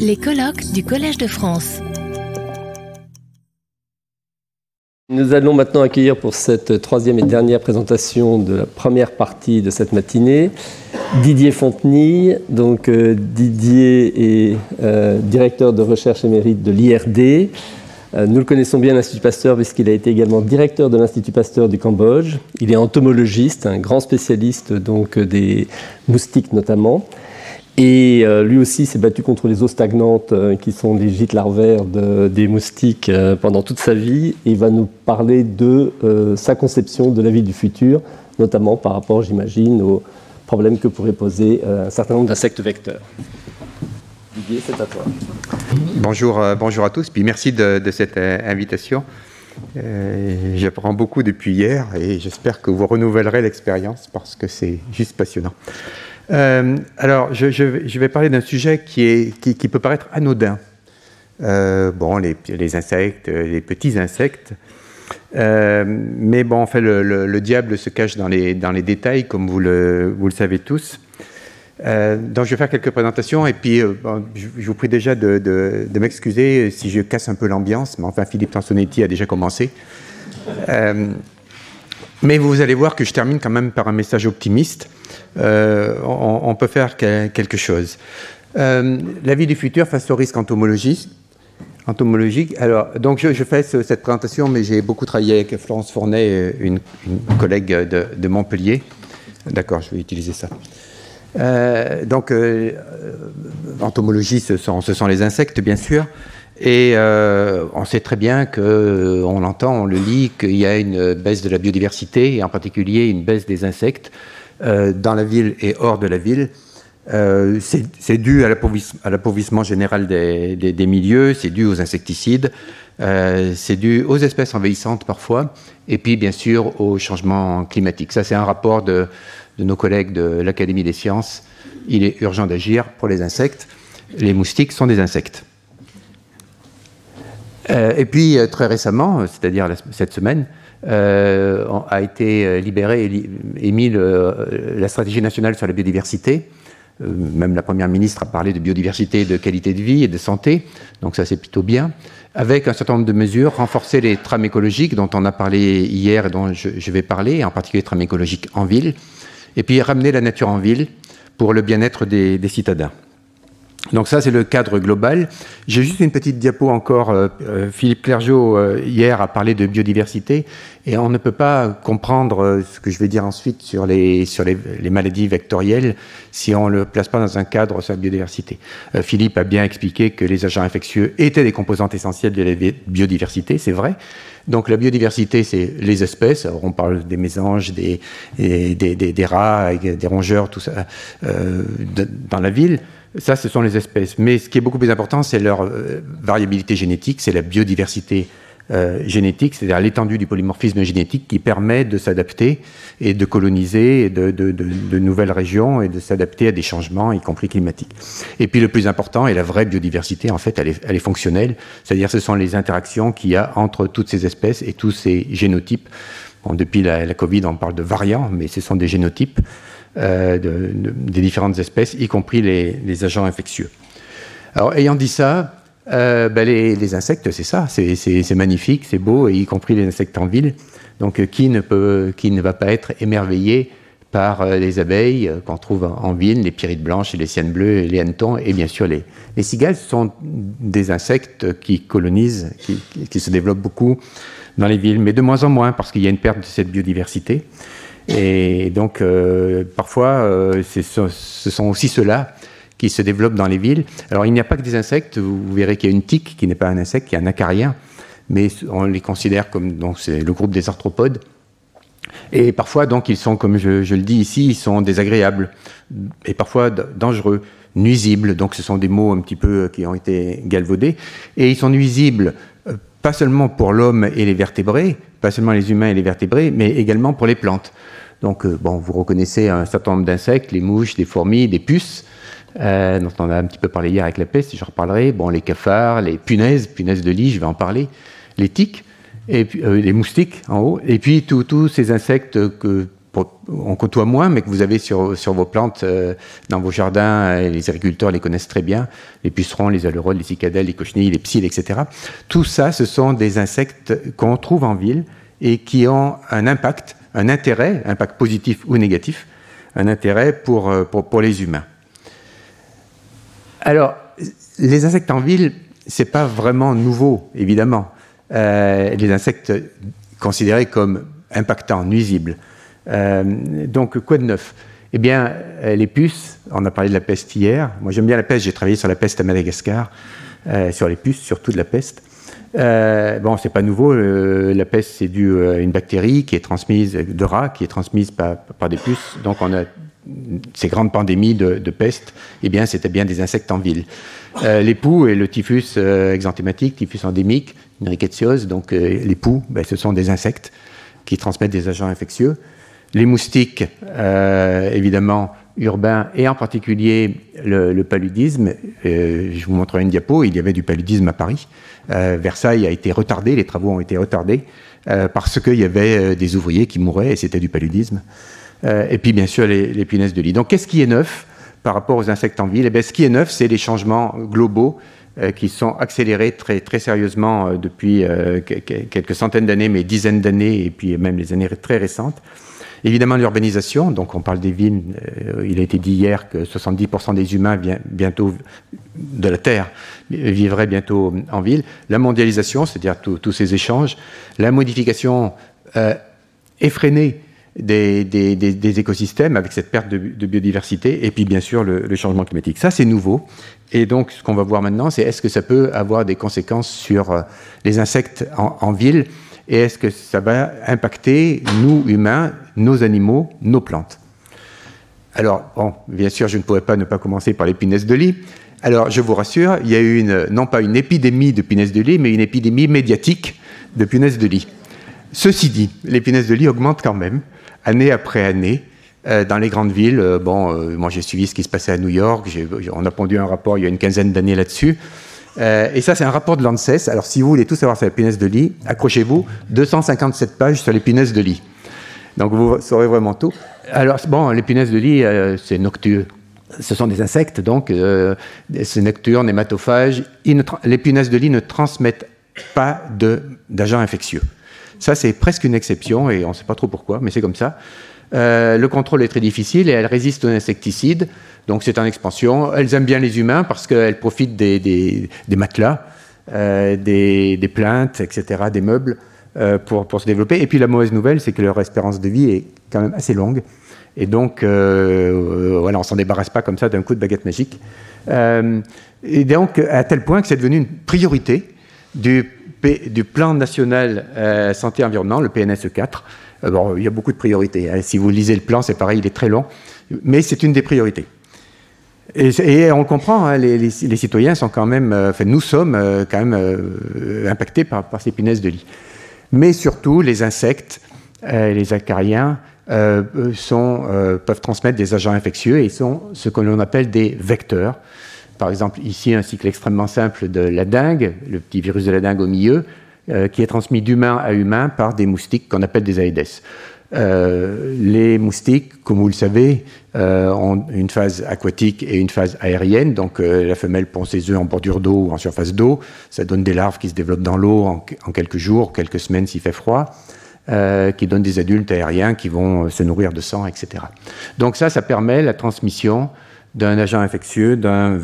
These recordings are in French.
Les colloques du Collège de France. Nous allons maintenant accueillir pour cette troisième et dernière présentation de la première partie de cette matinée Didier Fontenille. Donc, euh, Didier est euh, directeur de recherche émérite de l'IRD. Euh, nous le connaissons bien, l'Institut Pasteur, puisqu'il a été également directeur de l'Institut Pasteur du Cambodge. Il est entomologiste, un grand spécialiste donc, des moustiques notamment. Et euh, lui aussi s'est battu contre les eaux stagnantes, euh, qui sont les gîtes larvaires des moustiques, euh, pendant toute sa vie. Et il va nous parler de sa conception de la vie du futur, notamment par rapport, j'imagine, aux problèmes que pourrait poser un certain nombre d'insectes vecteurs. Didier, c'est à toi. Bonjour, bonjour à tous, puis merci de, de cette invitation. J'apprends beaucoup depuis hier et j'espère que vous renouvellerez l'expérience parce que c'est juste passionnant. Euh, alors, je, vais parler d'un sujet qui, peut paraître anodin. Euh, bon, les, insectes, les petits insectes. Euh, mais bon, en fait, le, diable se cache dans les, détails, comme vous le, savez tous. donc, je vais faire quelques présentations et puis je, vous prie déjà de, m'excuser si je casse un peu l'ambiance, mais enfin, Philippe Tansonetti a déjà commencé. Mais vous allez voir que je termine quand même par un message optimiste. Euh, on, peut faire quelque chose. Euh, la vie du futur face au risque entomologique. entomologique. Alors, donc je, fais cette présentation, mais j'ai beaucoup travaillé avec Florence Fournet, une, collègue de, Montpellier. D'accord, je vais utiliser ça. Euh, donc, entomologie, ce sont, les insectes, bien sûr. Et on sait très bien que, on l'entend, on le lit, qu'il y a une baisse de la biodiversité, et en particulier une baisse des insectes. Euh, dans la ville et hors de la ville. Euh, c'est dû à l'appauvrissement général des, milieux, c'est dû aux insecticides, euh, c'est dû aux espèces envahissantes parfois, et puis bien sûr au changement climatique. Ça, c'est un rapport de, nos collègues de l'Académie des sciences. Il est urgent d'agir pour les insectes. Les moustiques sont des insectes. Et puis, très récemment, c'est-à-dire cette semaine, euh, a été euh, libéré et émis la stratégie nationale sur la biodiversité. Euh, même la Première ministre a parlé de biodiversité, de qualité de vie et de santé, donc ça c'est plutôt bien. Avec un certain nombre de mesures, renforcer les trames écologiques dont on a parlé hier et dont je, vais parler, en particulier les trames écologiques en ville, et puis ramener la nature en ville pour le bien-être des citadins. Donc ça, c'est le cadre global. J'ai juste une petite diapo encore. Euh, euh, Philippe Clergeau, euh, hier, a parlé de biodiversité, et on ne peut pas comprendre ce que je vais dire ensuite sur les, sur les, maladies vectorielles si on ne le place pas dans un cadre sur la biodiversité. Philippe a bien expliqué que les agents infectieux étaient des composantes essentielles de la biodiversité, c'est vrai. Donc la biodiversité, c'est les espèces. On parle des mésanges, des, des, des, des rats, des rongeurs, tout ça, dans la ville. Ça, ce sont les espèces. Mais ce qui est beaucoup plus important, c'est leur euh, variabilité génétique, c'est la biodiversité euh, génétique, c'est-à-dire l'étendue du polymorphisme génétique qui permet de s'adapter et de coloniser de, nouvelles régions et de s'adapter à des changements, y compris climatiques. Et puis le plus important, et la vraie biodiversité, en fait, elle est, elle est fonctionnelle, c'est-à-dire ce sont les interactions qu'il y a entre toutes ces espèces et tous ces génotypes. depuis la Covid, on parle de variants, mais ce sont des génotypes. Euh, des différentes espèces, y compris les, agents infectieux. Alors, ayant dit ça, euh, ben, les, insectes, c'est ça, c'est magnifique, c'est beau, y compris les insectes en ville. Donc, euh, qui ne, va pas être émerveillé par les abeilles qu'on trouve en ville, les pyrites blanches, les cyanes bleues, les hannetons, et bien sûr les, les cigales sont des insectes qui colonisent, qui, se développent beaucoup dans les villes, mais de moins en moins parce qu'il y a une perte de cette biodiversité. Et donc, euh, parfois, euh, ce sont aussi ceux-là qui se développent dans les villes. Alors, il n'y a pas que des insectes. Vous verrez qu'il y a une tique qui n'est pas un insecte, qui est un acarien, mais on les considère comme donc c'est le groupe des arthropodes. Et parfois, donc, ils sont, comme je, le dis ici, ils sont désagréables et parfois dangereux, nuisibles. Donc, ce sont des mots un petit peu qui ont été galvaudés. Et ils sont nuisibles euh, pas seulement pour l'homme et les vertébrés, pas seulement les humains et les vertébrés, mais également pour les plantes. Donc, euh, bon, vous reconnaissez un certain nombre d'insectes, les mouches, des fourmis, des puces, euh, dont on a un petit peu parlé hier avec la peste, je reparlerai. Bon, les cafards, les punaises, punaises de lit, je vais en parler, les tiques, et euh, les moustiques en haut, et puis tous ces insectes que on côtoie moins, mais que vous avez sur, vos plantes dans vos jardins, et les agriculteurs les connaissent très bien, les pucerons, les alurodes, les cicadelles, les cochenilles, les psylles, etc. Tout ça, ce sont des insectes qu'on trouve en ville et qui ont un impact, un intérêt, impact positif ou négatif, un intérêt pour, pour, les humains. Alors, les insectes en ville, c'est pas vraiment nouveau, évidemment. Euh, les insectes considérés comme impactants, nuisibles. Euh, donc, quoi de neuf? Eh bien, euh, les puces, on a parlé de la peste hier. Moi, j'aime bien la peste, j'ai travaillé sur la peste à Madagascar, sur les puces, surtout de la peste. Bon, c'est pas nouveau. la peste, c'est dû à une bactérie qui est transmise de rats, qui est transmise par, des puces. Donc, on a ces grandes pandémies de, peste, eh bien, c'était bien des insectes en ville. Euh, les poux et le typhus euh, exanthématique, typhus endémique, une rickettsiosis, donc euh, les poux, ben, ce sont des insectes qui transmettent des agents infectieux. Les moustiques, évidemment, urbains, et en particulier le, paludisme. je vous montrerai une diapo, il y avait du paludisme à Paris. Versailles a été retardé, les travaux ont été retardés, parce qu'il y avait des ouvriers qui mouraient et c'était du paludisme. Euh, et puis bien sûr les, punaises de lit. Donc qu'est-ce qui est neuf par rapport aux insectes en ville? Eh Ce qui est neuf, c'est les changements globaux euh, qui sont accélérés très, très sérieusement euh, depuis quelques centaines d'années, mais dizaines d'années, et puis même les années très récentes. Évidemment, l'urbanisation, donc on parle des villes, il a été dit hier que 70% des humains bientôt de la Terre vivraient bientôt en ville. La mondialisation, c'est-à-dire tous ces échanges. La modification effrénée des, écosystèmes avec cette perte de, biodiversité et puis bien sûr le, changement climatique. Ça, c'est nouveau. Et donc, ce qu'on va voir maintenant, c'est est-ce que ça peut avoir des conséquences sur euh, les insectes en, ville? Et est-ce que ça va impacter nous, humains, nos animaux, nos plantes? Alors, bon, bien sûr, je ne pourrais pas ne pas commencer par les punaises de lit. Alors, je vous rassure, il y a eu non pas une épidémie de punaises de lit, mais une épidémie médiatique de punaises de lit. Ceci dit, les punaises de lit augmentent quand même année après année. Euh, dans les grandes villes, euh, bon, euh, moi j'ai suivi ce qui se passait à New York, on a pondu un rapport il y a une quinzaine d'années là-dessus. Et ça, c'est un rapport de l'ANSES. Alors, si vous voulez tout savoir sur les punaises de lit, accrochez-vous, 257 pages sur les punaises de lit. Donc, vous saurez vraiment tout. Alors, bon, les punaises de lit, c'est nocturne. Ce sont des insectes, donc, c'est nocturne, hématophages. les punaises de lit ne transmettent pas d'agents infectieux. Ça, c'est presque une exception et on ne sait pas trop pourquoi, mais c'est comme ça. Euh, le contrôle est très difficile et elles résistent aux insecticides, donc c'est en expansion. Elles aiment bien les humains parce qu'elles profitent des, matelas, euh, des, plaintes, etc., des meubles euh, pour, pour, se développer. Et puis la mauvaise nouvelle, c'est que leur espérance de vie est quand même assez longue. Et donc, voilà, on s'en débarrasse pas comme ça d'un coup de baguette magique. et donc, à tel point que c'est devenu une priorité du du plan national euh, santé-environnement, le PNSE 4. Euh, il y a beaucoup de priorités. Hein. Si vous lisez le plan, c'est pareil, il est très long, mais c'est une des priorités. Et, on comprend, hein, les, citoyens sont quand même, euh, enfin, nous sommes quand même impactés par, ces punaises de lit. Mais surtout, les insectes, les acariens, peuvent transmettre des agents infectieux et sont ce que l'on appelle des vecteurs. Par exemple, ici, un cycle extrêmement simple de la dengue, le petit virus de la dengue au milieu, euh, qui est transmis d'humain à humain par des moustiques qu'on appelle des Aedes. Euh, les moustiques, comme vous le savez, euh, ont une phase aquatique et une phase aérienne. Donc la femelle pond ses œufs en bordure d'eau ou en surface d'eau. Ça donne des larves qui se développent dans l'eau en, en, quelques jours, quelques semaines s'il fait froid. qui donnent des adultes aériens qui vont se nourrir de sang, etc. Donc ça, ça permet la transmission d'un agent infectieux, d'un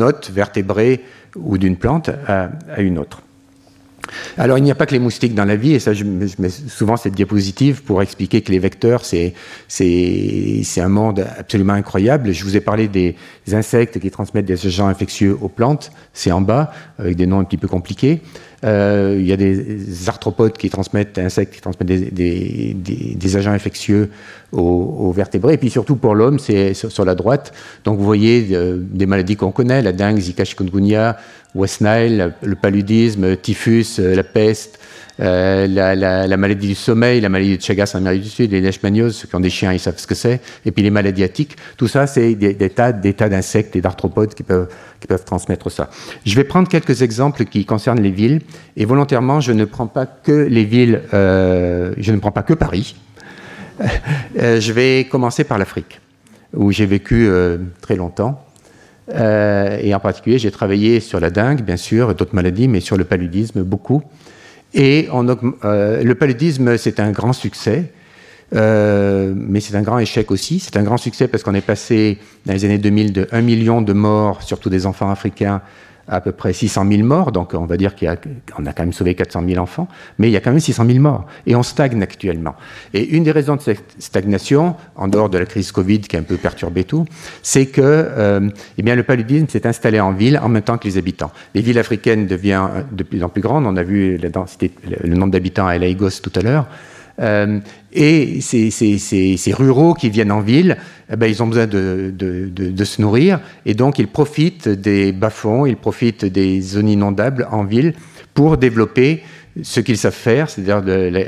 hôte vertébré ou d'une plante à, une autre. Alors, il n'y a pas que les moustiques dans la vie, et ça, je, mets souvent cette diapositive pour expliquer que les vecteurs, c'est un monde absolument incroyable. Je vous ai parlé des insectes qui transmettent des agents infectieux aux plantes, c'est en bas, avec des noms un petit peu compliqués. Euh, il y a des arthropodes qui transmettent, des insectes qui transmettent des, agents infectieux aux, vertébrés. Et puis surtout pour l'homme, c'est sur, la droite. Donc vous voyez euh, des maladies qu'on connaît, la dengue, Zika, chikungunya, West Nile, le paludisme, typhus, euh, la peste, euh, la, maladie du sommeil, la maladie de Chagas en Amérique du Sud, les leishmanioses, ceux qui ont des chiens, ils savent ce que c'est, et puis les maladies attiques. Tout ça, c'est des, tas, d'insectes et d'arthropodes qui peuvent, transmettre ça. Je vais prendre quelques exemples qui concernent les villes, et volontairement, je ne prends pas que les villes, euh, je ne prends pas que Paris. je vais commencer par l'Afrique, où j'ai vécu très longtemps. Et en particulier, j'ai travaillé sur la dengue, bien sûr, d'autres maladies, mais sur le paludisme beaucoup. Et le paludisme, c'est un grand succès. Euh, mais c'est un grand échec aussi. C'est un grand succès parce qu'on est passé dans les années 2000 de 1 million de morts, surtout des enfants africains, à, peu près 600 000 morts. Donc on va dire qu'on a, a, quand même sauvé 400 000 enfants, mais il y a quand même 600 000 morts. Et on stagne actuellement. Et une des raisons de cette stagnation, en dehors de la crise Covid qui a un peu perturbé tout, c'est que euh, eh bien, le paludisme s'est installé en ville en même temps que les habitants. Les villes africaines deviennent de plus en plus grandes. On a vu la densité, le nombre d'habitants à Lagos tout à l'heure. Euh, et ces, ruraux qui viennent en ville, eh ben, ils ont besoin de, de, de, de, se nourrir, et donc ils profitent des bas-fonds, ils profitent des zones inondables en ville pour développer ce qu'ils savent faire, c'est-à-dire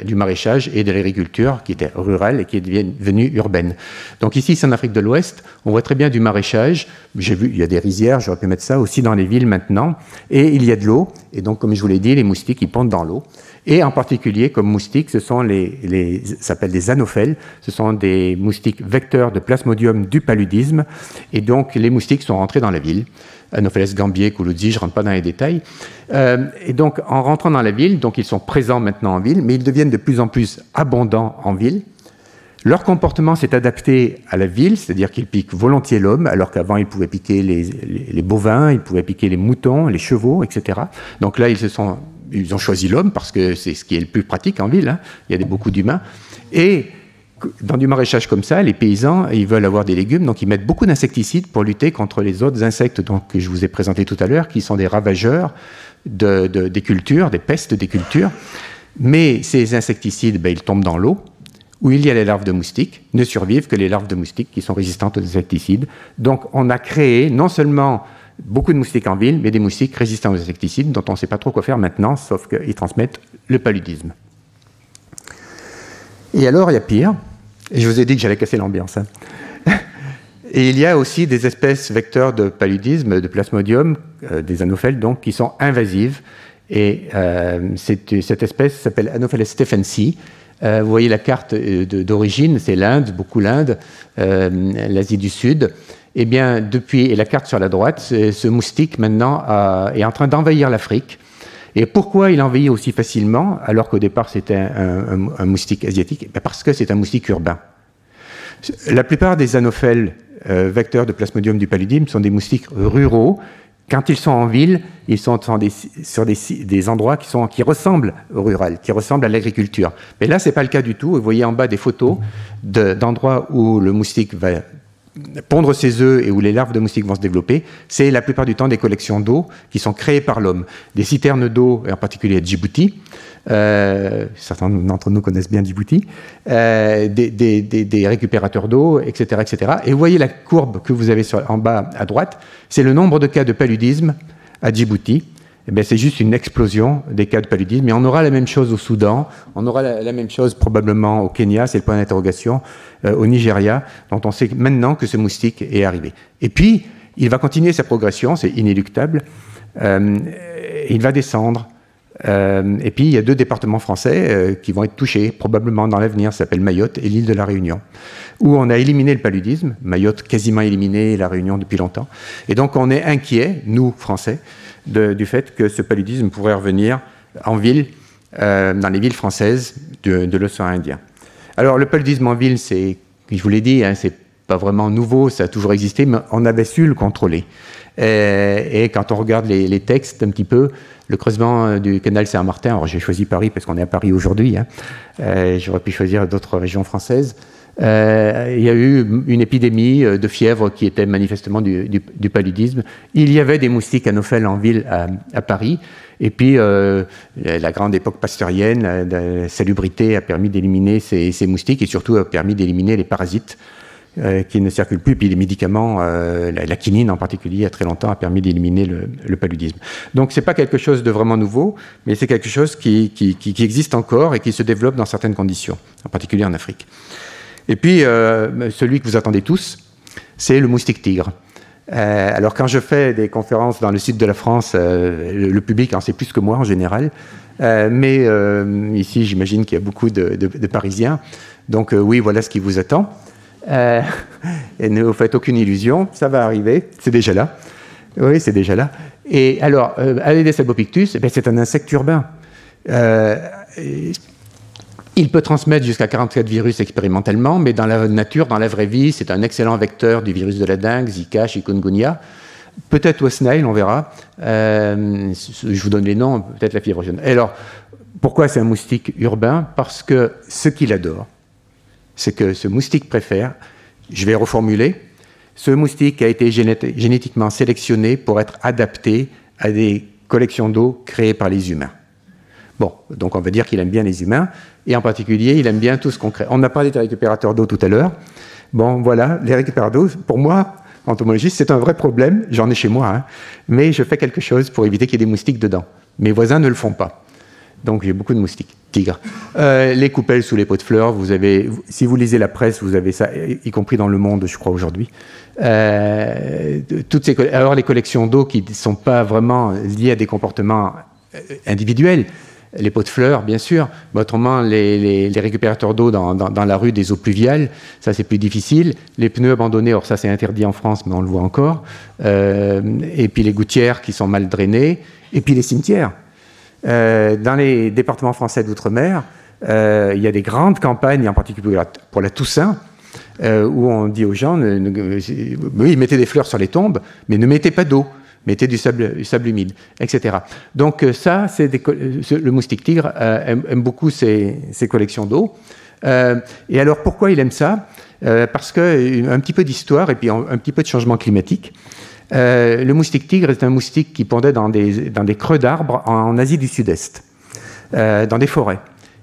du maraîchage et de l'agriculture qui était rurale et qui est devenue urbaine. Donc ici, c'est en Afrique de l'Ouest, on voit très bien du maraîchage. J'ai vu, il y a des rizières, j'aurais pu mettre ça aussi dans les villes maintenant, et il y a de l'eau, et donc comme je vous l'ai dit, les moustiques, ils pondent dans l'eau. Et en particulier, comme moustiques, ce sont les, les s'appellent des anophèles. Ce sont des moustiques vecteurs de plasmodium du paludisme. Et donc, les moustiques sont rentrés dans la ville. Anopheles gambier, Kouloudzi, je ne rentre pas dans les détails. Euh, et donc, en rentrant dans la ville, donc ils sont présents maintenant en ville, mais ils deviennent de plus en plus abondants en ville. Leur comportement s'est adapté à la ville, c'est-à-dire qu'ils piquent volontiers l'homme, alors qu'avant ils pouvaient piquer les, bovins, ils pouvaient piquer les moutons, les chevaux, etc. Donc là, ils se sont ils ont choisi l'homme parce que c'est ce qui est le plus pratique en ville. Hein. Il y a beaucoup d'humains. Et dans du maraîchage comme ça, les paysans, ils veulent avoir des légumes, donc ils mettent beaucoup d'insecticides pour lutter contre les autres insectes donc, que je vous ai présentés tout à l'heure, qui sont des ravageurs de, de, des cultures, des pestes des cultures. Mais ces insecticides, ben, ils tombent dans l'eau, où il y a les larves de moustiques, ne survivent que les larves de moustiques qui sont résistantes aux insecticides. Donc on a créé non seulement beaucoup de moustiques en ville, mais des moustiques résistants aux insecticides dont on ne sait pas trop quoi faire maintenant, sauf qu'ils transmettent le paludisme. Et alors, il y a pire, je vous ai dit que j'allais casser l'ambiance. Hein. Et il y a aussi des espèces vecteurs de paludisme, de plasmodium, euh, des anophèles, donc, qui sont invasives. Et euh, cette espèce s'appelle Anopheles stephensi. Euh, vous voyez la carte d'origine, c'est l'Inde, beaucoup l'Inde, l'Asie du Sud eh bien, depuis, et la carte sur la droite, ce moustique maintenant est en train d'envahir l'Afrique. Et pourquoi il envahit aussi facilement, alors qu'au départ c'était un, moustique asiatique? Eh Parce que c'est un moustique urbain. La plupart des anophèles euh, vecteurs de plasmodium du paludisme sont des moustiques ruraux. Quand ils sont en ville, ils sont sur des, endroits qui, ressemblent au rural, qui ressemblent à l'agriculture. Mais là, ce n'est pas le cas du tout. Vous voyez en bas des photos d'endroits de, où le moustique va pondre ses œufs et où les larves de moustiques vont se développer, c'est la plupart du temps des collections d'eau qui sont créées par l'homme. Des citernes d'eau, en particulier à Djibouti, euh, certains d'entre nous connaissent bien Djibouti, euh, des, récupérateurs d'eau, etc., etc. Et vous voyez la courbe que vous avez en bas à droite, c'est le nombre de cas de paludisme à Djibouti eh c'est juste une explosion des cas de paludisme. Mais on aura la même chose au Soudan, on aura la, même chose probablement au Kenya, c'est le point d'interrogation, euh, au Nigeria, dont on sait maintenant que ce moustique est arrivé. Et puis, il va continuer sa progression, c'est inéluctable. Euh, il va descendre. Euh, et puis, il y a deux départements français qui vont être touchés, probablement dans l'avenir, ça s'appelle Mayotte et l'île de la Réunion, où on a éliminé le paludisme, Mayotte quasiment éliminé, la Réunion depuis longtemps. Et donc, on est inquiet, nous, Français, du fait que ce paludisme pourrait revenir en ville, euh, dans les villes françaises de, l'océan Indien. Alors, le paludisme en ville, c'est, je vous l'ai dit, hein, c'est pas vraiment nouveau, ça a toujours existé, mais on avait su le contrôler. Et, et quand on regarde les, textes un petit peu, le creusement du canal Saint-Martin, alors j'ai choisi Paris parce qu'on est à Paris aujourd'hui, hein, euh, j'aurais pu choisir d'autres régions françaises, euh, il y a eu une épidémie de fièvre qui était manifestement du, paludisme. Il y avait des moustiques anophèles en ville à, Paris. Et puis, euh, la grande époque pasteurienne, la, salubrité a permis d'éliminer ces, moustiques et surtout a permis d'éliminer les parasites euh, qui ne circulent plus. Puis les médicaments, euh, la, quinine en particulier, il y a très longtemps, a permis d'éliminer le, paludisme. Donc, c'est pas quelque chose de vraiment nouveau, mais c'est quelque chose qui existe encore et qui se développe dans certaines conditions, en particulier en Afrique. Et puis, euh, celui que vous attendez tous, c'est le moustique tigre. Euh, alors, quand je fais des conférences dans le sud de la France, euh, le, public en sait plus que moi en général. Euh, mais euh, ici, j'imagine qu'il y a beaucoup de, Parisiens. Donc oui, voilà ce qui vous attend. et ne vous faites aucune illusion, ça va arriver, c'est déjà là. Oui, c'est déjà là. Et alors, Aedes albopictus, eh c'est un insecte urbain. Il peut transmettre jusqu'à 44 virus expérimentalement, mais dans la nature, dans la vraie vie, c'est un excellent vecteur du virus de la dengue, Zika, chikungunya. Peut-être West Nile, on verra. Euh, je vous donne les noms, peut-être la fièvre jaune. alors, pourquoi c'est un moustique urbain? Parce que ce qu'il adore, c'est que ce moustique préfère, je vais reformuler, ce moustique a été génétiquement sélectionné pour être adapté à des collections d'eau créées par les humains. Bon, donc on va dire qu'il aime bien les humains, et en particulier, il aime bien tout ce qu'on crée. On a parlé des récupérateurs d'eau tout à l'heure. Bon, voilà, les récupérateurs d'eau, pour moi, entomologiste, c'est un vrai problème, j'en ai chez moi, hein. mais je fais quelque chose pour éviter qu'il y ait des moustiques dedans. Mes voisins ne le font pas. Donc j'ai beaucoup de moustiques, tigres. Euh, les coupelles sous les pots de fleurs, vous avez, si vous lisez la presse, vous avez ça, y compris dans Le Monde, je crois, aujourd'hui. Euh, toutes ces, alors les collections d'eau qui ne sont pas vraiment liées à des comportements euh, individuels, les pots de fleurs, bien sûr, mais autrement, les, récupérateurs d'eau dans, la rue des eaux pluviales, ça c'est plus difficile. Les pneus abandonnés, or ça c'est interdit en France, mais on le voit encore. Euh, et puis les gouttières qui sont mal drainées, et puis les cimetières. Euh, dans les départements français d'outre-mer, euh, il y a des grandes campagnes, en particulier pour la Toussaint, où on dit aux gens, oui, mettez des fleurs sur les tombes, mais ne mettez pas d'eau mettez du sable, humide, etc. Donc euh, ça, c'est le moustique tigre euh, aime, beaucoup ces, collections d'eau. Euh, et alors pourquoi il aime ça? Parce qu'un petit peu d'histoire et puis un, petit peu de changement climatique. le moustique tigre est un moustique qui pondait dans des, des creux d'arbres en, Asie du Sud-Est, dans des forêts.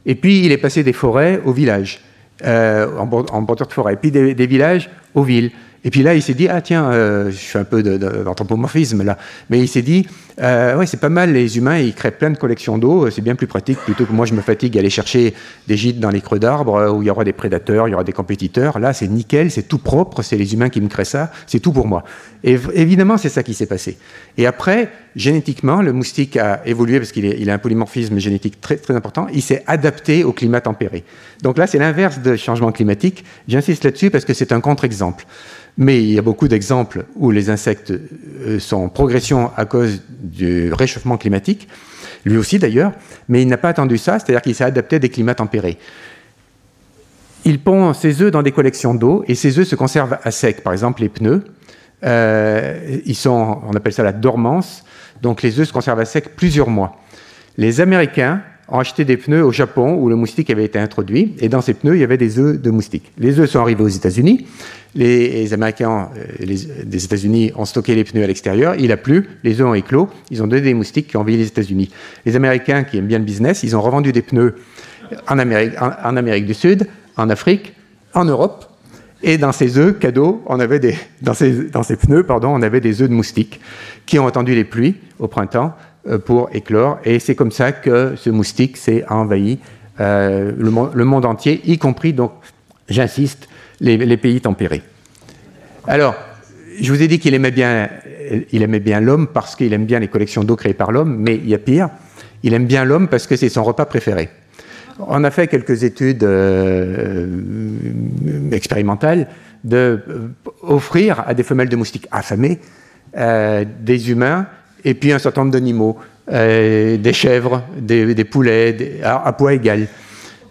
Et puis il est passé des forêts aux villages, en, bordure de forêt, et puis des villages aux villes. Et puis là, il s'est dit, ah tiens, euh, je fais un peu d'anthropomorphisme là, mais il s'est dit, euh, ouais, c'est pas mal, les humains, ils créent plein de collections d'eau, c'est bien plus pratique plutôt que moi je me fatigue à aller chercher des gîtes dans les creux d'arbres euh, où il y aura des prédateurs, il y aura des compétiteurs. Là, c'est nickel, c'est tout propre, c'est les humains qui me créent ça, c'est tout pour moi. Et évidemment, c'est ça qui s'est passé. Et après, génétiquement, le moustique a évolué parce qu'il a un polymorphisme génétique très, très important, il s'est adapté au climat tempéré. Donc là, c'est l'inverse de changement climatique. J'insiste là-dessus parce que c'est un contre-exemple. Mais il y a beaucoup d'exemples où les insectes euh, sont en progression à cause du réchauffement climatique, lui aussi d'ailleurs, mais il n'a pas attendu ça, c'est-à-dire qu'il s'est adapté à des climats tempérés. Il pond ses œufs dans des collections d'eau et ses œufs se conservent à sec. Par exemple, les pneus, euh, on appelle ça la dormance, donc les œufs se conservent à sec plusieurs mois. Les Américains ont acheté des pneus au Japon où le moustique avait été introduit, et dans ces pneus, il y avait des œufs de moustique. Les œufs sont arrivés aux États-Unis, les, Américains euh, des États-Unis ont stocké les pneus à l'extérieur, il a plu, les œufs ont éclos, ils ont donné des moustiques qui ont envahi les États-Unis. Les Américains qui aiment bien le business, ils ont revendu des pneus en Amérique, du Sud, en Afrique, en Europe, et dans ces œufs cadeaux, on avait des, œufs de moustiques qui ont attendu les pluies au printemps pour éclore. Et c'est comme ça que ce moustique s'est envahi euh, le, monde, entier, y compris, donc, j'insiste, les, pays tempérés. Alors, je vous ai dit qu'il aimait bien, il aimait bien l'homme parce qu'il aime bien les collections d'eau créées par l'homme, mais il y a pire, il aime bien l'homme parce que c'est son repas préféré. On a fait quelques études euh, expérimentales de offrir à des femelles de moustiques affamées des humains et puis un certain nombre d'animaux, euh, des chèvres, des, poulets, à, poids égal,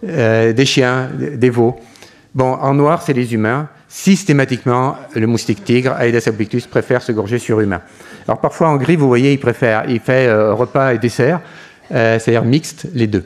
euh, des chiens, des veaux. Bon, en noir, c'est les humains. Systématiquement, le moustique tigre, Aedes albictus, préfère se gorger sur humain. Alors parfois, en gris, vous voyez, il préfère, il fait euh, repas et dessert, c'est-à-dire mixte, les deux.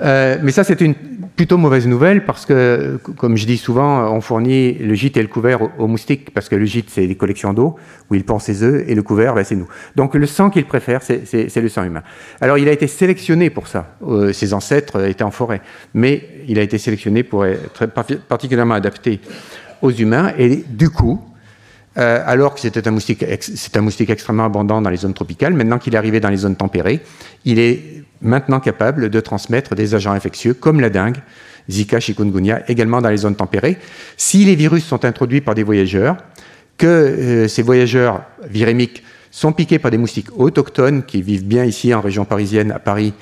Mais ça, c'est une plutôt mauvaise nouvelle parce que, comme je dis souvent, on fournit le gîte et le couvert aux, moustiques parce que le gîte, c'est des collections d'eau où il pond ses œufs et le couvert, ben, c'est nous. Donc le sang qu'il préfère, c'est le sang humain. Alors il a été sélectionné pour ça. Euh, ses ancêtres étaient en forêt, mais il a été sélectionné pour être particulièrement adapté aux humains et du coup, euh, alors que c'était un moustique, c'est un moustique extrêmement abondant dans les zones tropicales, maintenant qu'il est arrivé dans les zones tempérées, il est maintenant capable de transmettre des agents infectieux comme la dengue, Zika, chikungunya, également dans les zones tempérées. Si les virus sont introduits par des voyageurs, que euh, ces voyageurs virémiques sont piqués par des moustiques autochtones qui vivent bien ici en région parisienne, à Paris,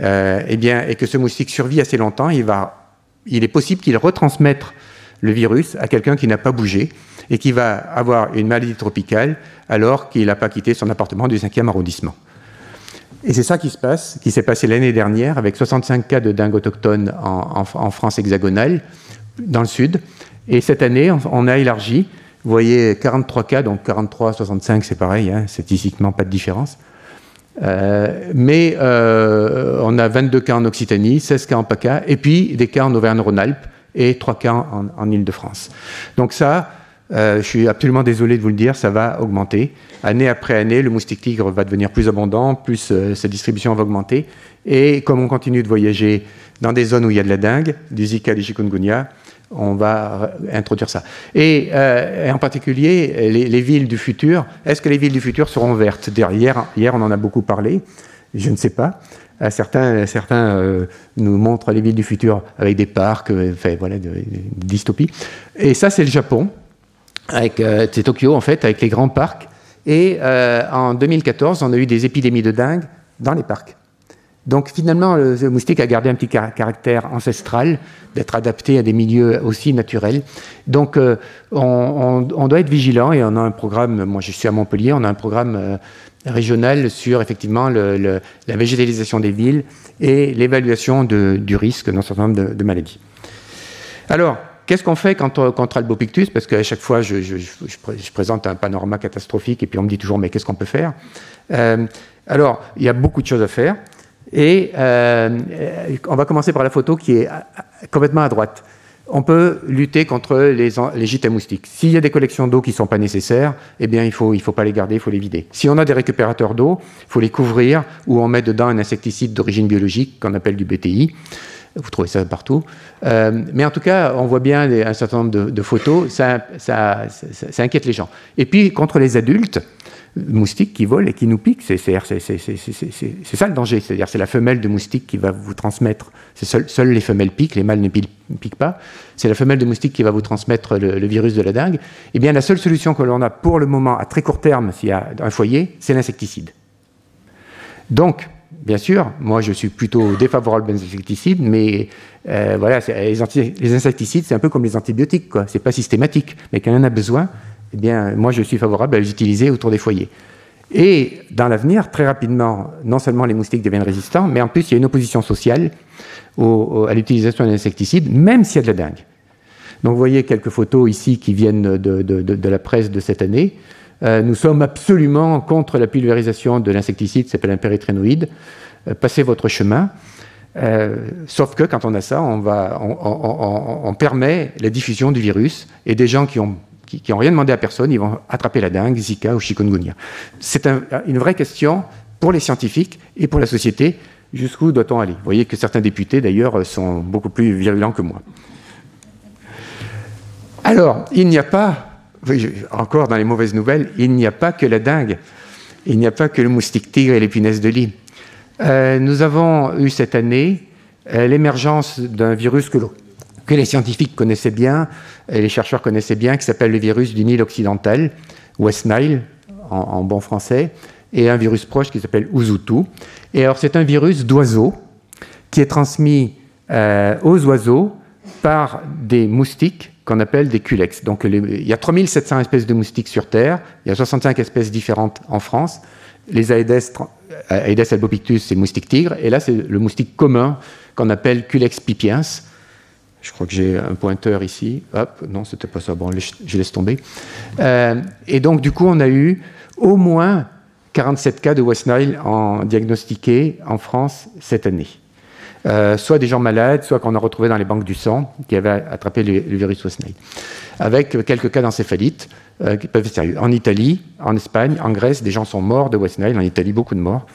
euh, eh bien, et que ce moustique survit assez longtemps, il va il est possible qu'il retransmette le virus à quelqu'un qui n'a pas bougé et qui va avoir une maladie tropicale alors qu'il n'a pas quitté son appartement du 5e arrondissement. Et c'est ça qui se passe, qui s'est passé l'année dernière avec 65 cas de dingue autochtone en, France hexagonale, dans le sud. Et cette année, on a élargi. Vous voyez 43 cas, donc 43, 65, c'est pareil, hein, statistiquement pas de différence. Euh, mais euh, on a 22 cas en Occitanie, 16 cas en PACA, et puis des cas en Auvergne-Rhône-Alpes et 3 cas en, en Ile-de-France. Donc ça, euh, je suis absolument désolé de vous le dire, ça va augmenter. Année après année, le moustique tigre va devenir plus abondant, plus euh, sa distribution va augmenter. Et comme on continue de voyager dans des zones où il y a de la dengue, du Zika, du chikungunya, on va introduire ça. Et, euh, en particulier, les, villes du futur, est-ce que les villes du futur seront vertes? Hier, hier, on en a beaucoup parlé, je ne sais pas. Certains, certains nous montrent les villes du futur avec des parcs, enfin, voilà, de, de dystopie. Et ça, c'est le Japon avec euh, c'est Tokyo en fait, avec les grands parcs. Et euh, en 2014, on a eu des épidémies de dingue dans les parcs. Donc finalement, le, moustique a gardé un petit caractère ancestral, d'être adapté à des milieux aussi naturels. Donc euh, on, doit être vigilant et on a un programme, moi je suis à Montpellier, on a un programme régional sur effectivement la végétalisation des villes et l'évaluation du risque dans un certain nombre de, de maladies. Alors, Qu'est-ce qu'on fait quand on, contre Albopictus? Parce qu'à chaque fois, je, présente un panorama catastrophique et puis on me dit toujours, mais qu'est-ce qu'on peut faire? Euh, Alors, il y a beaucoup de choses à faire. Et euh, on va commencer par la photo qui est complètement à droite. On peut lutter contre les, les gîtes à moustiques. S'il y a des collections d'eau qui ne sont pas nécessaires, eh bien, il ne faut, il faut pas les garder, il faut les vider. Si on a des récupérateurs d'eau, il faut les couvrir ou on met dedans un insecticide d'origine biologique qu'on appelle du BTI. Vous trouvez ça partout. Euh, mais en tout cas, on voit bien un certain nombre de, photos. Ça, inquiète les gens. Et puis, contre les adultes, moustiques qui volent et qui nous piquent, c'est ça le danger. C'est-à-dire, c'est la femelle de moustique qui va vous transmettre. Seul, seules les femelles piquent, les mâles ne piquent pas. C'est la femelle de moustique qui va vous transmettre le, le virus de la dengue. Eh bien, la seule solution que l'on a pour le moment, à très court terme, s'il y a un foyer, c'est l'insecticide. Donc, bien sûr, moi je suis plutôt défavorable aux insecticides, mais euh, voilà, les, insecticides, c'est un peu comme les antibiotiques, quoi. C'est pas systématique, mais quand on en a besoin, eh bien, moi je suis favorable à les utiliser autour des foyers. Et dans l'avenir, très rapidement, non seulement les moustiques deviennent résistants, mais en plus il y a une opposition sociale à l'utilisation d'insecticides, même s'il y a de la dengue. Donc vous voyez quelques photos ici qui viennent de la presse de cette année. Euh, nous sommes absolument contre la pulvérisation de l'insecticide, ça s'appelle un péritrénoïde. Euh, passez votre chemin. Euh, sauf que quand on a ça, on, permet la diffusion du virus et des gens qui ont qui, rien demandé à personne, ils vont attraper la dengue, Zika ou chikungunya. C'est une vraie question pour les scientifiques et pour la société. Jusqu'où doit-on aller? Vous voyez que certains députés, d'ailleurs, sont beaucoup plus virulents que moi. Alors, il n'y a pas encore dans les mauvaises nouvelles, il n'y a pas que la dengue, il n'y a pas que le moustique tigre et les punaises de lit. Euh, nous avons eu cette année euh, l'émergence d'un virus que, les scientifiques connaissaient bien, et les chercheurs connaissaient bien, qui s'appelle le virus du Nil occidental, West Nile en, bon français, et un virus proche qui s'appelle Uzutu. Et alors c'est un virus d'oiseaux qui est transmis euh, aux oiseaux par des moustiques qu'on appelle des culex. Donc il y a 3700 espèces de moustiques sur Terre, il y a 65 espèces différentes en France. Les Aedes, Aedes albopictus, c'est moustique tigre, et là c'est le moustique commun qu'on appelle Culex pipiens. Je crois que j'ai un pointeur ici. Hop, non, c'était pas ça. Bon, je laisse tomber. Euh, et donc, du coup, on a eu au moins 47 cas de West Nile en diagnostiqués en France cette année. Euh, soit des gens malades, soit qu'on a retrouvé dans les banques du sang qui avaient attrapé le, virus West Nile, avec quelques cas d'encéphalite euh, qui peuvent être sérieux. En Italie, en Espagne, en Grèce, des gens sont morts de West Nile, en Italie, beaucoup de morts.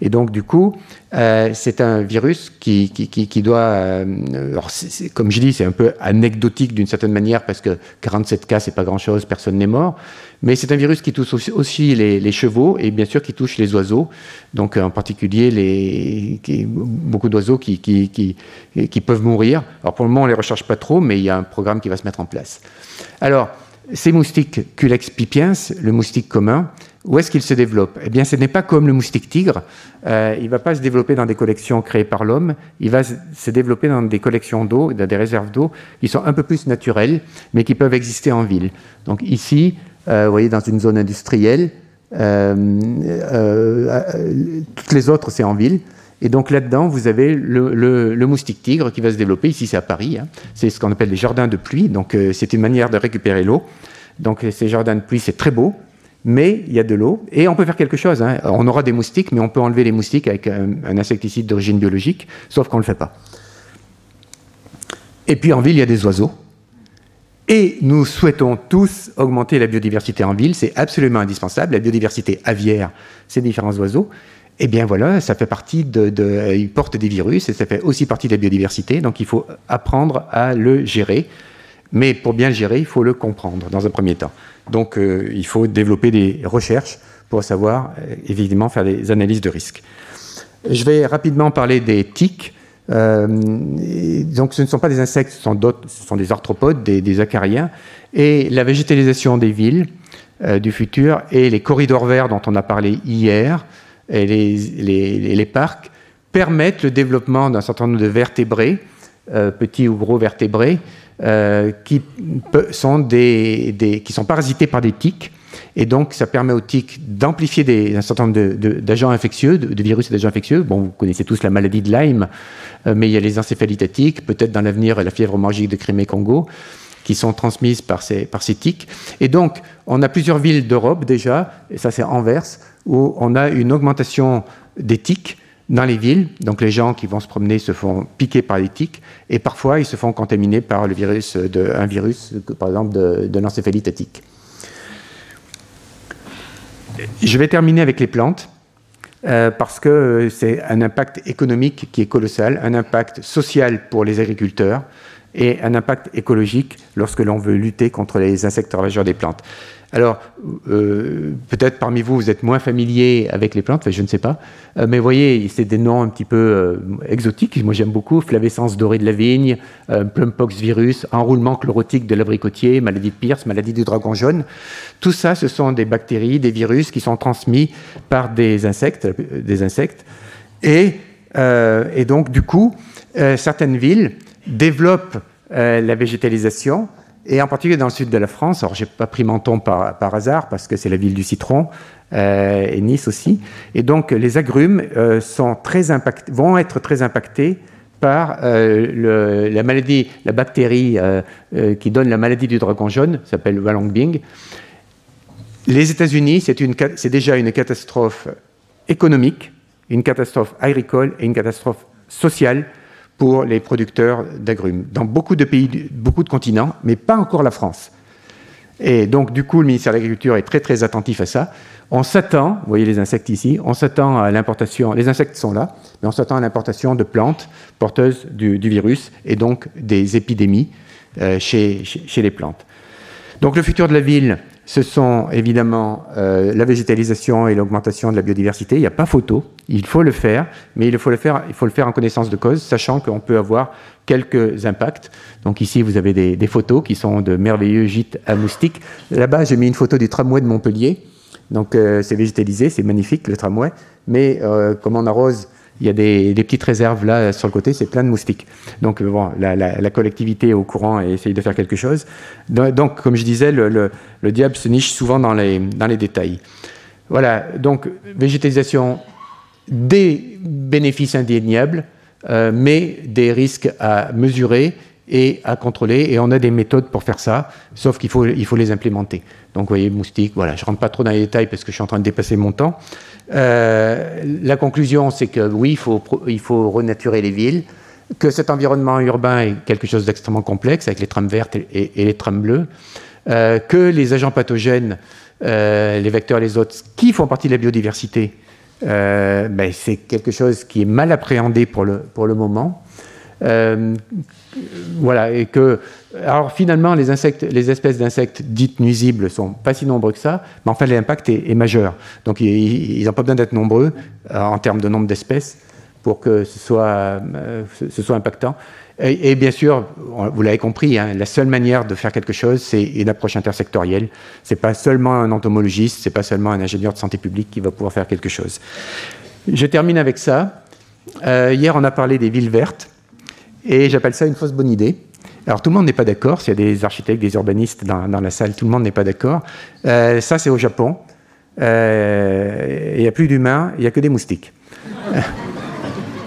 Et donc, du coup, euh, c'est un virus qui, qui, doit. Euh, alors comme je dis, c'est un peu anecdotique d'une certaine manière parce que 47 cas, c'est pas grand-chose, personne n'est mort. Mais c'est un virus qui touche aussi, les, chevaux et bien sûr qui touche les oiseaux. Donc, en particulier, beaucoup d'oiseaux qui, peuvent mourir. Alors, pour le moment, on les recherche pas trop, mais il y a un programme qui va se mettre en place. Alors, ces moustiques Culex pipiens, le moustique commun, où est-ce qu'il se développe Eh bien, ce n'est pas comme le moustique tigre. Euh, il ne va pas se développer dans des collections créées par l'homme. Il va se développer dans des collections d'eau, dans des réserves d'eau qui sont un peu plus naturelles, mais qui peuvent exister en ville. Donc ici, euh, vous voyez, dans une zone industrielle, euh, toutes les autres, c'est en ville. Et donc là-dedans, vous avez le, moustique tigre qui va se développer. Ici, c'est à Paris. Hein. C'est ce qu'on appelle les jardins de pluie. Donc c'est une manière de récupérer l'eau. Donc ces jardins de pluie, c'est très beau mais il y a de l'eau et on peut faire quelque chose. Hein. On aura des moustiques, mais on peut enlever les moustiques avec un, insecticide d'origine biologique, sauf qu'on ne le fait pas. Et puis en ville, il y a des oiseaux. Et nous souhaitons tous augmenter la biodiversité en ville, c'est absolument indispensable. La biodiversité aviaire, ces différents oiseaux. Eh bien voilà, ça fait partie de, de, Ils portent des virus et ça fait aussi partie de la biodiversité, donc il faut apprendre à le gérer. Mais pour bien le gérer, il faut le comprendre dans un premier temps. Donc euh, il faut développer des recherches pour savoir, euh, évidemment, faire des analyses de risque. Je vais rapidement parler des tiques. Euh, donc ce ne sont pas des insectes, ce sont, des arthropodes, des, acariens. Et la végétalisation des villes du futur et les corridors verts dont on a parlé hier, et les, parcs, permettent le développement d'un certain nombre de vertébrés, petits ou gros vertébrés, euh, qui, sont qui sont parasités par des tiques. Et donc, ça permet aux tiques d'amplifier un certain nombre d'agents infectieux, de, virus et d'agents infectieux. Bon, vous connaissez tous la maladie de Lyme, euh, mais il y a les encéphalites peut-être dans l'avenir la fièvre magique de Crimée-Congo, qui sont transmises par ces, par ces tiques. Et donc, on a plusieurs villes d'Europe déjà, et ça c'est Anvers, où on a une augmentation des tiques dans les villes. Donc les gens qui vont se promener se font piquer par les tiques et parfois ils se font contaminer par le virus de, un virus, par exemple de, de l'encéphalite. Je vais terminer avec les plantes. Euh, parce que c'est un impact économique qui est colossal, un impact social pour les agriculteurs et un impact écologique lorsque l'on veut lutter contre les insectes ravageurs des plantes. Alors, euh, peut-être parmi vous, vous êtes moins familier avec les plantes, je ne sais pas, euh, mais voyez, c'est des noms un petit peu euh, exotiques. Moi, j'aime beaucoup flavescence dorée de la vigne, plumpox virus, enroulement chlorotique de l'abricotier, maladie de Pierce, maladie du dragon jaune. Tout ça, ce sont des bactéries, des virus qui sont transmis par des insectes, des insectes. Et donc, du coup, certaines villes développent la végétalisation et en particulier dans le sud de la France. Alors, j'ai pas pris Menton par, par hasard parce que c'est la ville du citron euh, et Nice aussi. Et donc, les agrumes euh, sont très vont être très impactés par euh, la maladie, la bactérie qui donne la maladie du dragon jaune, s'appelle Bing. Les États-Unis, c'est déjà une catastrophe économique, une catastrophe agricole et une catastrophe sociale pour les producteurs d'agrumes, dans beaucoup de pays, beaucoup de continents, mais pas encore la France. Et donc, du coup, le ministère de l'Agriculture est très, très attentif à ça. On s'attend, vous voyez les insectes ici, on s'attend à l'importation, les insectes sont là, mais on s'attend à l'importation de plantes porteuses du, virus et donc des épidémies euh, chez, chez, les plantes. Donc, le futur de la ville, ce sont évidemment euh, la végétalisation et l'augmentation de la biodiversité. Il n'y a pas photo, il faut le faire, mais il faut le faire, il faut le faire en connaissance de cause, sachant qu'on peut avoir quelques impacts. Donc ici, vous avez des, photos qui sont de merveilleux gîtes à moustiques. Là-bas, j'ai mis une photo du tramway de Montpellier. Donc euh, c'est végétalisé, c'est magnifique le tramway, mais euh, comme on arrose il y a des, petites réserves là sur le côté, c'est plein de moustiques. Donc bon, la, collectivité est au courant et essaye de faire quelque chose. Donc, comme je disais, le, diable se niche souvent dans les, dans les détails. Voilà, donc végétalisation, des bénéfices indéniables, euh, mais des risques à mesurer et à contrôler. Et on a des méthodes pour faire ça, sauf qu'il faut, il faut les implémenter. Donc, vous voyez, moustiques, voilà, je ne rentre pas trop dans les détails parce que je suis en train de dépasser mon temps. Euh, la conclusion, c'est que oui, il faut, il faut renaturer les villes, que cet environnement urbain est quelque chose d'extrêmement complexe avec les trames vertes et, les trames bleues, euh, que les agents pathogènes, euh, les vecteurs, les autres, qui font partie de la biodiversité, ben, c'est quelque chose qui est mal appréhendé pour le, pour le moment. Voilà, et que alors finalement, les, insectes, les espèces d'insectes dites nuisibles sont pas si nombreux que ça, mais enfin l'impact est, majeur. Donc ils n'ont pas besoin d'être nombreux euh, en termes de nombre d'espèces pour que ce soit, soit impactant. Et, bien sûr, vous l'avez compris, hein, la seule manière de faire quelque chose, c'est une approche intersectorielle. C'est pas seulement un entomologiste, c'est pas seulement un ingénieur de santé publique qui va pouvoir faire quelque chose. Je termine avec ça. Euh, hier, on a parlé des villes vertes, et j'appelle ça une fausse bonne idée. Alors tout le monde n'est pas d'accord, s'il y a des architectes, des urbanistes dans, la salle, tout le monde n'est pas d'accord. Euh, ça, c'est au Japon. Euh, il n'y a plus d'humains, il n'y a que des moustiques.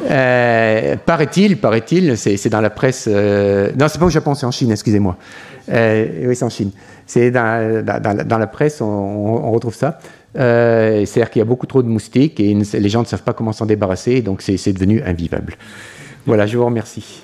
Euh, paraît-il, paraît-il, c'est dans la presse. Euh, non, c'est pas au Japon, c'est en Chine, excusez-moi. Euh, oui, c'est en Chine. C'est dans, la presse, on, retrouve ça. C'est-à-dire qu'il y a beaucoup trop de moustiques et les gens ne savent pas comment s'en débarrasser, donc c'est devenu invivable. Voilà, je vous remercie.